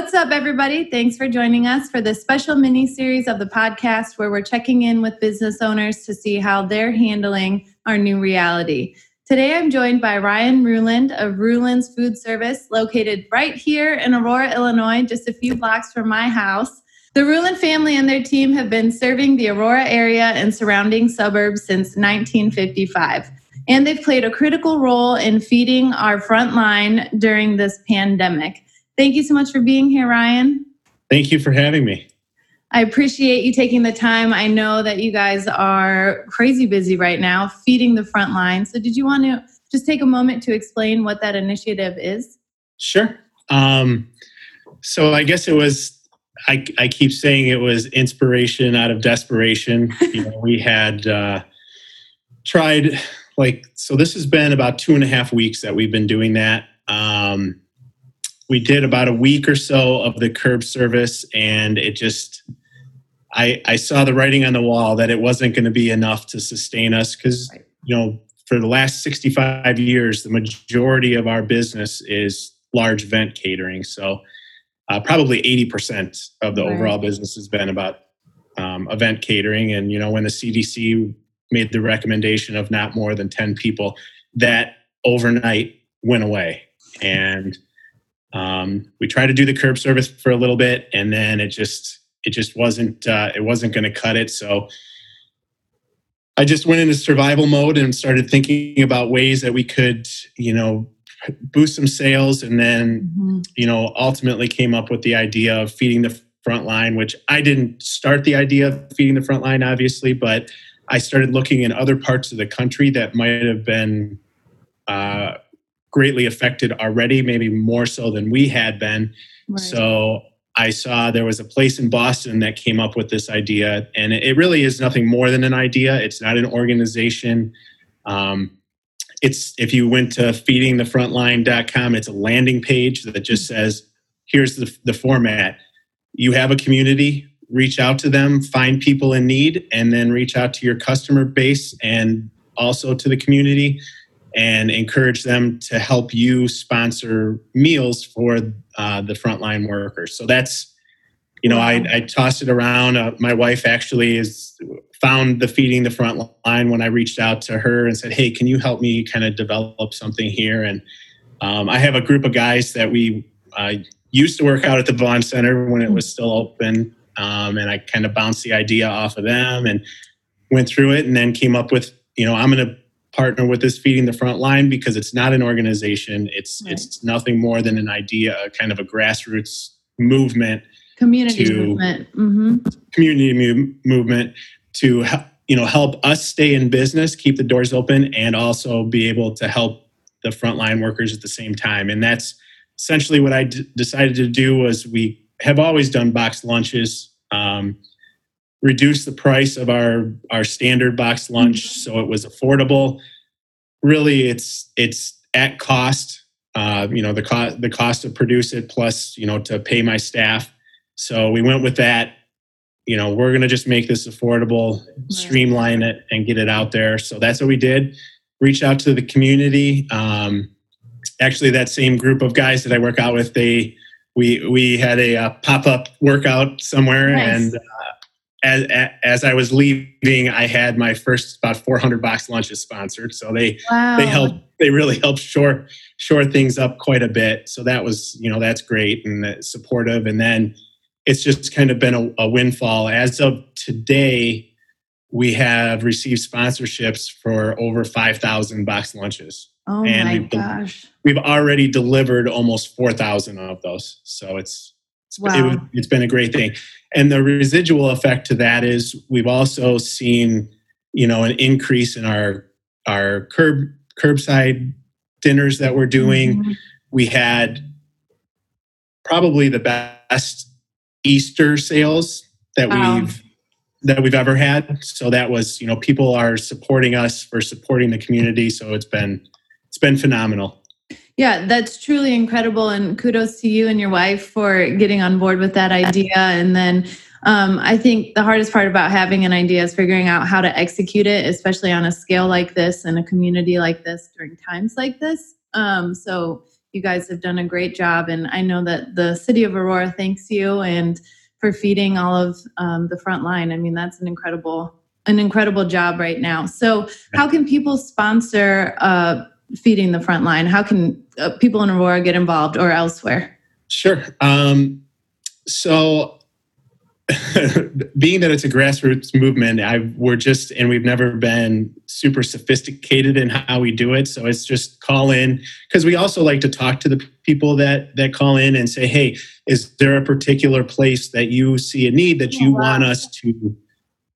What's up, everybody? Thanks for joining us for this special mini series of the podcast where we're checking in with business owners to see how they're handling our new reality. Today, I'm joined by Ryan Reuland of Reuland's Food Service, located right here in Aurora, Illinois, just a few blocks from my house. The Reuland family and their team have been serving the Aurora area and surrounding suburbs since 1955. And they've played a critical role in feeding our front line during this pandemic. Thank you so much for being here, Ryan. Thank you for having me. I appreciate you taking the time. I know that you guys are crazy busy right now feeding the front line. So, did you want to just take a moment to explain what that initiative is? Sure. Um, so, I guess it was, I, I keep saying it was inspiration out of desperation. you know, we had uh, tried, like, so this has been about two and a half weeks that we've been doing that. Um, we did about a week or so of the curb service and it just i i saw the writing on the wall that it wasn't going to be enough to sustain us because you know for the last 65 years the majority of our business is large event catering. So uh, probably 80% of the right. overall business has been about um, event catering. And you know when the cdc made the recommendation of not more than 10 people that overnight went away. And um, we tried to do the curb service for a little bit, and then it just it just wasn't uh, it wasn't going to cut it. So I just went into survival mode and started thinking about ways that we could, you know, boost some sales, and then mm-hmm. you know ultimately came up with the idea of feeding the front line, which I didn't start the idea of feeding the front line, obviously, but I started looking in other parts of the country that might have been. Uh, greatly affected already, maybe more so than we had been. Right. So I saw there was a place in Boston that came up with this idea, and it really is nothing more than an idea. It's not an organization. Um, it's if you went to feedingthefrontline.com, it's a landing page that just says, "Here's the, the format. You have a community. Reach out to them, find people in need, and then reach out to your customer base and also to the community." And encourage them to help you sponsor meals for uh, the frontline workers. So that's, you know, I, I tossed it around. Uh, my wife actually is found the feeding the front line when I reached out to her and said, "Hey, can you help me kind of develop something here?" And um, I have a group of guys that we uh, used to work out at the Vaughan Center when it was still open, um, and I kind of bounced the idea off of them and went through it, and then came up with, you know, I'm going to partner with this feeding the front line because it's not an organization it's right. it's nothing more than an idea a kind of a grassroots movement community to, movement mm-hmm. community mu- movement to you know help us stay in business keep the doors open and also be able to help the frontline workers at the same time and that's essentially what I d- decided to do was we have always done box lunches um, reduce the price of our our standard box lunch mm-hmm. so it was affordable. Really it's it's at cost uh, you know the cost the cost to produce it plus you know to pay my staff. So we went with that. You know we're going to just make this affordable streamline it and get it out there. So that's what we did. Reach out to the community um, actually that same group of guys that i work out with they we we had a, a pop-up workout somewhere nice. and uh, as, as I was leaving, I had my first about 400 box lunches sponsored. So they wow. they helped they really helped shore shore things up quite a bit. So that was you know that's great and supportive. And then it's just kind of been a, a windfall. As of today, we have received sponsorships for over 5,000 box lunches. Oh and my we've, gosh! We've already delivered almost 4,000 of those. So it's wow. it, it's been a great thing. And the residual effect to that is we've also seen, you know, an increase in our our curb curbside dinners that we're doing. Mm-hmm. We had probably the best Easter sales that Wow. we've that we've ever had. So that was, you know, people are supporting us for supporting the community. So it's been it's been phenomenal. Yeah, that's truly incredible. And kudos to you and your wife for getting on board with that idea. And then um, I think the hardest part about having an idea is figuring out how to execute it, especially on a scale like this and a community like this during times like this. Um, so you guys have done a great job. And I know that the city of Aurora thanks you and for feeding all of um, the front line. I mean, that's an incredible, an incredible job right now. So how can people sponsor uh, feeding the front line? How can uh, people in Aurora get involved or elsewhere? Sure. Um, so, being that it's a grassroots movement, I we're just and we've never been super sophisticated in how we do it. So it's just call in because we also like to talk to the people that that call in and say, "Hey, is there a particular place that you see a need that you want us to?"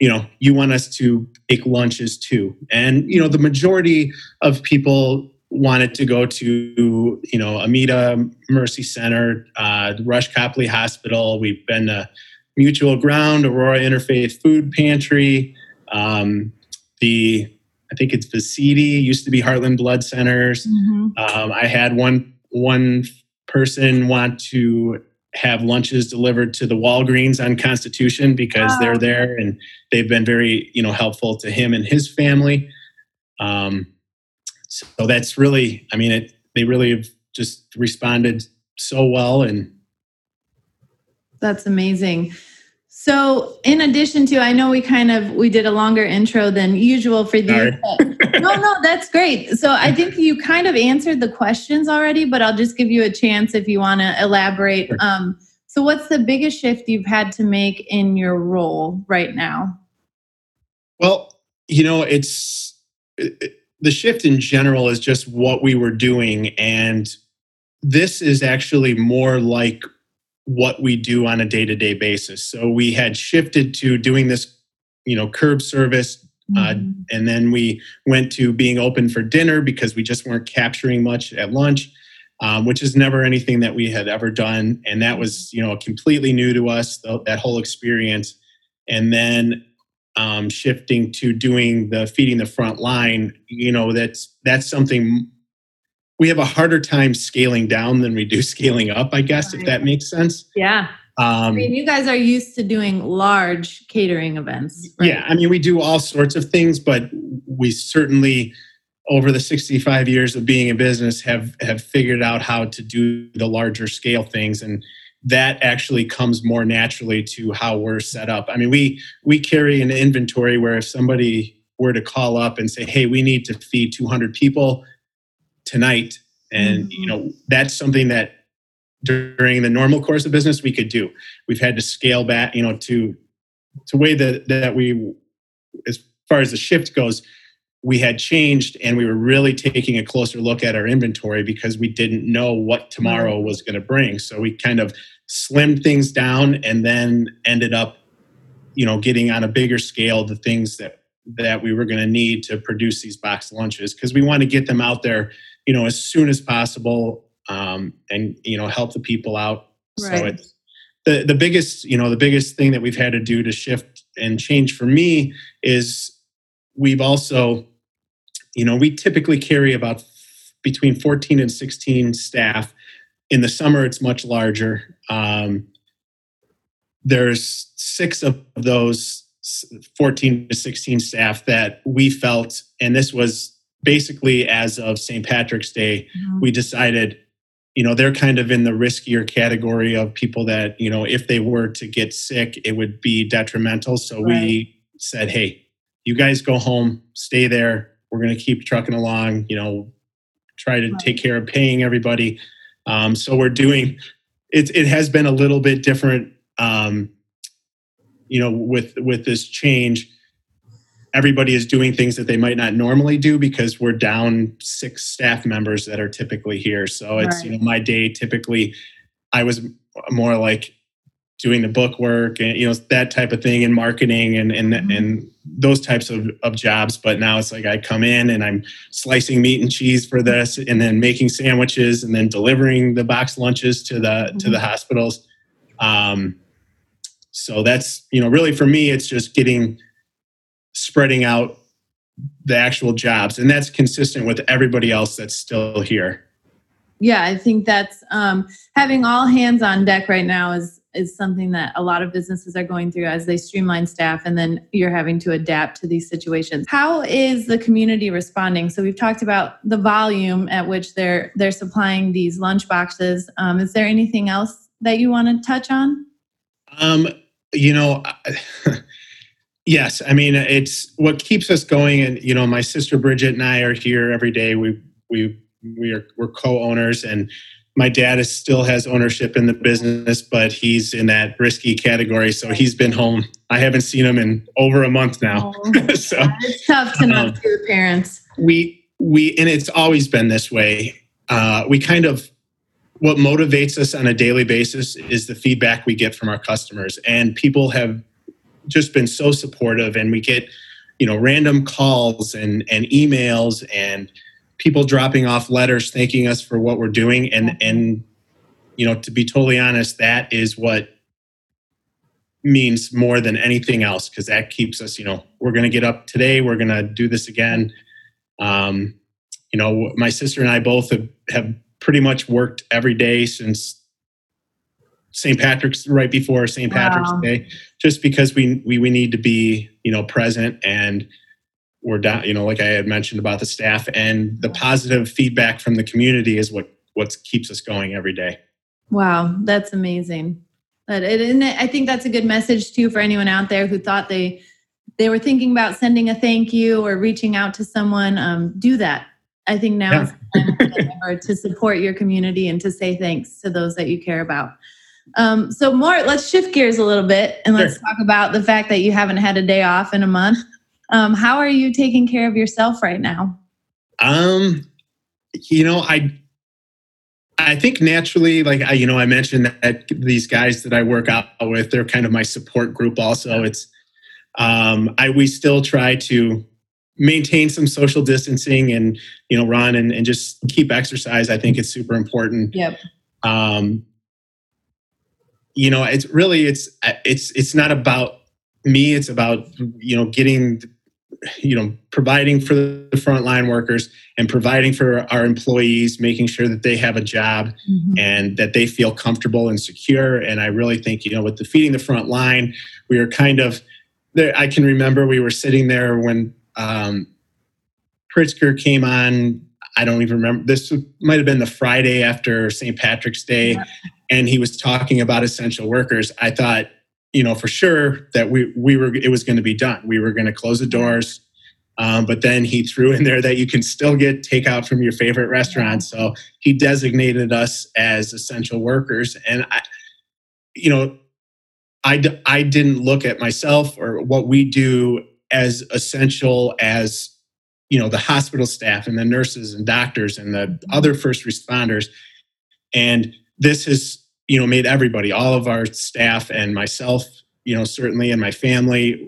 You know, you want us to make lunches too, and you know the majority of people wanted to go to you know Amita Mercy Center, uh, Rush Copley Hospital. We've been to Mutual Ground, Aurora Interfaith Food Pantry, um, the I think it's Visiti, used to be Heartland Blood Centers. Um, I had one one person want to have lunches delivered to the Walgreens on Constitution because Wow. they're there and they've been very you know helpful to him and his family. Um, so that's really, I mean, it they really have just responded so well and That's amazing. So, in addition to, I know we kind of we did a longer intro than usual for these. But- no, no, that's great. So, I think you kind of answered the questions already, but I'll just give you a chance if you want to elaborate. Sure. Um, so, what's the biggest shift you've had to make in your role right now? Well, you know, it's it- it- the shift in general is just what we were doing. And this is actually more like what we do on a day to day basis. So we had shifted to doing this, you know, curb service. Uh, and then we went to being open for dinner because we just weren't capturing much at lunch, um, which is never anything that we had ever done. And that was, you know, completely new to us, th- that whole experience. And then um, shifting to doing the feeding the front line, you know, that's that's something we have a harder time scaling down than we do scaling up, I guess, if that makes sense. yeah. I Um, mean, you guys are used to doing large catering events. right? Yeah, I mean, we do all sorts of things, but we certainly, over the 65 years of being in business, have have figured out how to do the larger scale things, and that actually comes more naturally to how we're set up. I mean, we we carry an inventory where if somebody were to call up and say, "Hey, we need to feed 200 people tonight," and Mhm. you know, that's something that during the normal course of business we could do. We've had to scale back, you know, to to way that that we as far as the shift goes we had changed and we were really taking a closer look at our inventory because we didn't know what tomorrow was going to bring so we kind of slimmed things down and then ended up you know getting on a bigger scale the things that that we were going to need to produce these box lunches because we want to get them out there you know as soon as possible um, and you know help the people out. So it's the the biggest you know the biggest thing that we've had to do to shift and change for me is we've also you know we typically carry about between 14 and 16 staff. In the summer it's much larger. Um, there's six of those 14 to 16 staff that we felt and this was basically as of st patrick's day Mhm. we decided you know they're kind of in the riskier category of people that you know if they were to get sick it would be detrimental so Right. we said hey you guys go home stay there we're going to keep trucking along you know try to Right. take care of paying everybody um, so we're doing it it has been a little bit different um, you know with with this change everybody is doing things that they might not normally do because we're down six staff members that are typically here. So it's you know my day typically i was more like doing the book work and you know that type of thing and marketing and and Mhm. and those types of, of jobs. But now it's like i come in and i'm slicing meat and cheese for this and then making sandwiches and then delivering the box lunches to the to the hospitals. Um, so that's you know really for me it's just getting spreading out the actual jobs and that's consistent with everybody else that's still here Yeah, I think that's um, having all hands on deck right now is is something that a lot of businesses are going through as they streamline staff, and then you're having to adapt to these situations. How is the community responding? So we've talked about the volume at which they're they're supplying these lunch boxes. Um, is there anything else that you want to touch on? Um, you know, yes. I mean, it's what keeps us going. And you know, my sister Bridget and I are here every day. We we we are we're co-owners, and my dad is still has ownership in the business, but he's in that risky category. So he's been home. I haven't seen him in over a month now. Oh, so it's tough to not Um, see the parents. we we and it's always been this way. Uh, we kind of what motivates us on a daily basis is the feedback we get from our customers, and people have just been so supportive, and we get you know random calls and and emails and people dropping off letters thanking us for what we're doing. And and you know to be totally honest that is what means more than anything else because that keeps us you know we're going to get up today we're going to do this again. Um, you know my sister and i both have, have pretty much worked every day since st patrick's right before st patrick's Wow. day just because we, we we need to be you know present and we're down you know like i had mentioned about the staff and the positive feedback from the community is what what keeps us going every day Wow, that's amazing. But it, and I think that's a good message too for anyone out there who thought they they were thinking about sending a thank you or reaching out to someone. Um, do that. I think now Yeah. is the time more than ever to support your community and to say thanks to those that you care about. Um, so more, let's shift gears a little bit and let's Sure. talk about the fact that you haven't had a day off in a month. Um, how are you taking care of yourself right now? Um, you know, I I think naturally, like I, you know, I mentioned that these guys that I work out with, they're kind of my support group. Also, it's um, I we still try to maintain some social distancing and you know run and, and just keep exercise. I think it's super important. Yep. Um, you know, it's really it's it's it's not about me. It's about you know getting you know providing for the frontline workers and providing for our employees making sure that they have a job and that they feel comfortable and secure and i really think you know with the feeding the front line we were kind of there i can remember we were sitting there when um, pritzker came on i don't even remember this might have been the friday after st patrick's day. And he was talking about essential workers i thought you know for sure that we we were it was going to be done. We were going to close the doors um, but then he threw in there that you can still get takeout from your favorite restaurant. So he designated us as essential workers and i you know I, d- I didn't look at myself or what we do as essential as you know the hospital staff and the nurses and doctors and the other first responders. And this has you know made everybody all of our staff and myself you know certainly and my family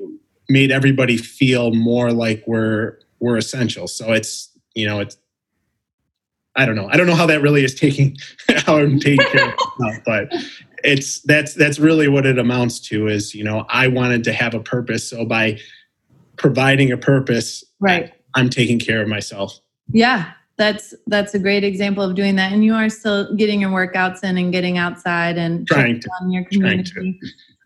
made everybody feel more like we're we're essential. So it's you know it's i don't know. I don't know how that really is taking how i'm taking care of myself but it's that's that's really what it amounts to is you know i wanted to have a purpose. So by providing a purpose Right. i'm taking care of myself. Yeah, that's that's a great example of doing that. And you are still getting your workouts in and getting outside and Trying to. on your community.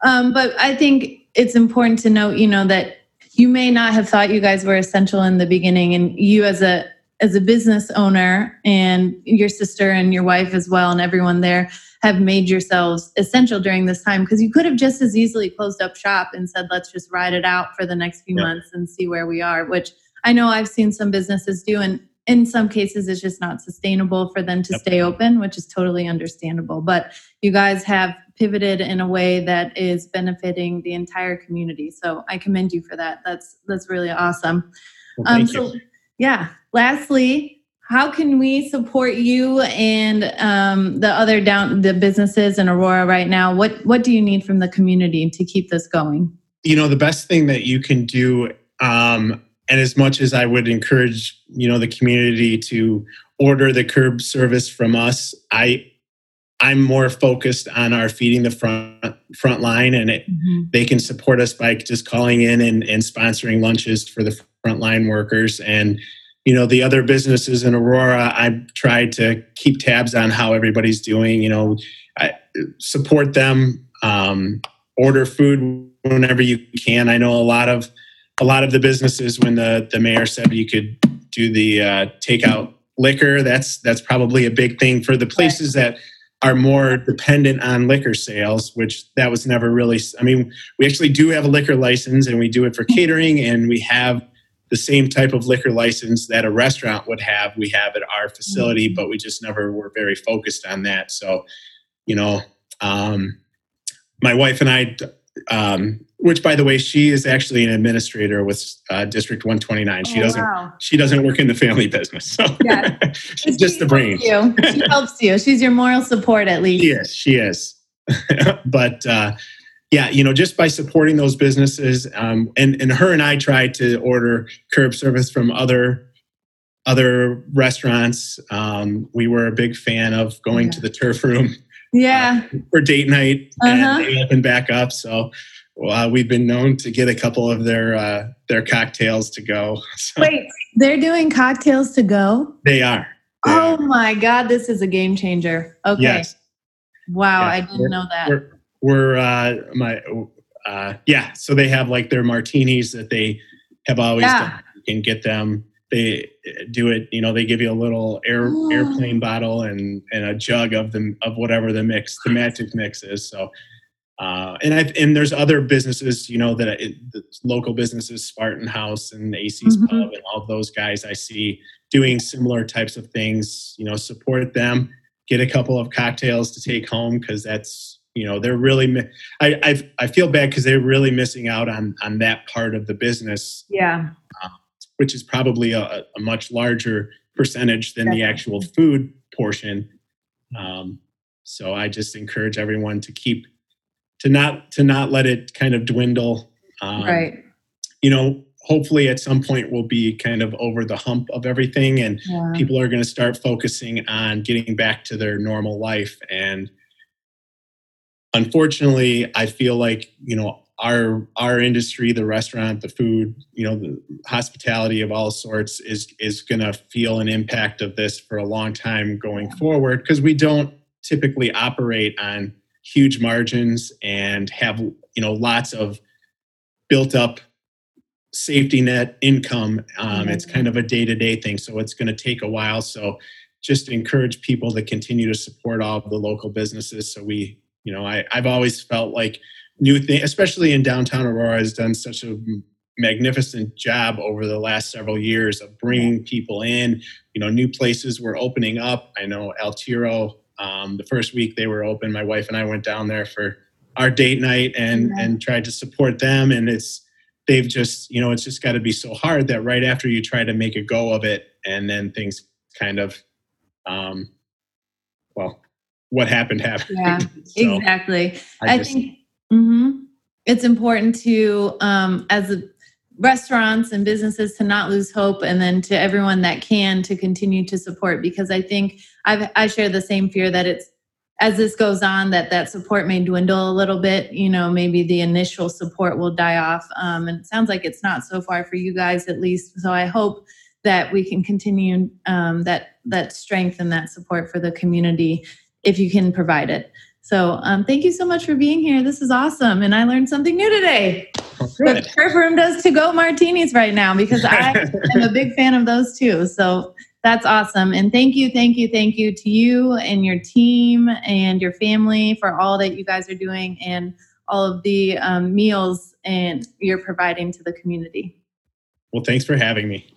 Um, but I think it's important to note, you know, that you may not have thought you guys were essential in the beginning, and you as a as a business owner and your sister and your wife as well, and everyone there have made yourselves essential during this time because you could have just as easily closed up shop and said, let's just ride it out for the next few Yeah. months and see where we are, which I know I've seen some businesses do. And in some cases, it's just not sustainable for them to Yep. stay open, which is totally understandable. But you guys have pivoted in a way that is benefiting the entire community. So I commend you for that. That's that's really awesome. well, Um, thank you so, yeah. Lastly, how can we support you and um, the other down the businesses in Aurora right now? What what do you need from the community to keep this going? You know, the best thing that you can do, um, and as much as I would encourage, you know, the community to order the curb service from us, I I'm more focused on our feeding the front front line, and it, they can support us by just calling in and, and sponsoring lunches for the frontline workers. And you know the other businesses in aurora I try to keep tabs on how everybody's doing you know I, support them um, order food whenever you can. I know a lot of a lot of the businesses when the the mayor said you could do the uh, takeout liquor that's that's probably a big thing for the places that are more dependent on liquor sales which that was never really i mean we actually do have a liquor license and we do it for catering and we have the same type of liquor license that a restaurant would have. We have at our facility but we just never were very focused on that. So you know um, my wife and i um, which by the way she is actually an administrator with uh, district 129 she Oh, doesn't wow. she doesn't work in the family business so Yeah. she's just the brain She helps you. She helps you. She's your moral support at least. yes. She is. but uh, yeah, you know, just by supporting those businesses, um, and and her and I tried to order curb service from other other restaurants. Um, we were a big fan of going Yeah. to the turf room Yeah. for date night, Uh-huh. and they opened back up. So. Uh, we've been known to get a couple of their uh, their cocktails to go. So Wait, they're doing cocktails to go? they are. They Oh are. my God, this is a game changer. Okay. Yes. Wow, Yeah. I didn't know that. we're, we're uh my uh yeah so they have like their martinis that they have always Yeah. done you can get them they uh, do it you know they give you a little air Oh. airplane bottle and and a jug of them of whatever the mix the magic mix is so uh, and I've and there's other businesses, you know, that it, the local businesses, Spartan House and AC's Mhm. Pub, and all those guys I see doing similar types of things. You know, support them, get a couple of cocktails to take home because that's you know they're really. I I, I feel bad because they're really missing out on on that part of the business, Yeah. which is probably a, a much larger percentage than the actual food portion. Um, so I just encourage everyone to keep to not to not let it kind of dwindle. Um, right. You know, hopefully at some point we'll be kind of over the hump of everything, and Yeah. people are going to start focusing on getting back to their normal life. And unfortunately, I feel like you know our our industry, the restaurant, the food, you know, the hospitality of all sorts is is going to feel an impact of this for a long time going forward because we don't typically operate on huge margins and have you know lots of built up safety net income. Um, it's kind of a day-to-day thing so it's going to take a while. So just encourage people to continue to support all of the local businesses. So we you know I, i've always felt like new thing especially in downtown aurora has done such a magnificent job over the last several years of bringing people in. You know new places were opening up. I know altiro um, the first week they were open my wife and i went down there for our date night and Yeah. and tried to support them and it's they've just you know it's just got to be so hard that right after you try to make a go of it and then things kind of um well what happened happened Yeah, so exactly. I, I, just, think mhm. it's important to, um, as a, restaurants and businesses, to not lose hope, and then to everyone that can to continue to support. Because I think I've I share the same fear that it's as this goes on that that support may dwindle a little bit. You know, maybe the initial support will die off, um, and it sounds like it's not so far for you guys at least. So I hope that we can continue um, that that strength and that support for the community if you can provide it. So um, thank you so much for being here. This is awesome. And I learned something new today. oh, The. Turf Room does to go martinis right now because I am a big fan of those too. So that's awesome. And thank you, thank you, thank you to you and your team and your family for all that you guys are doing and all of the um, meals and you're providing to the community. well thanks for having me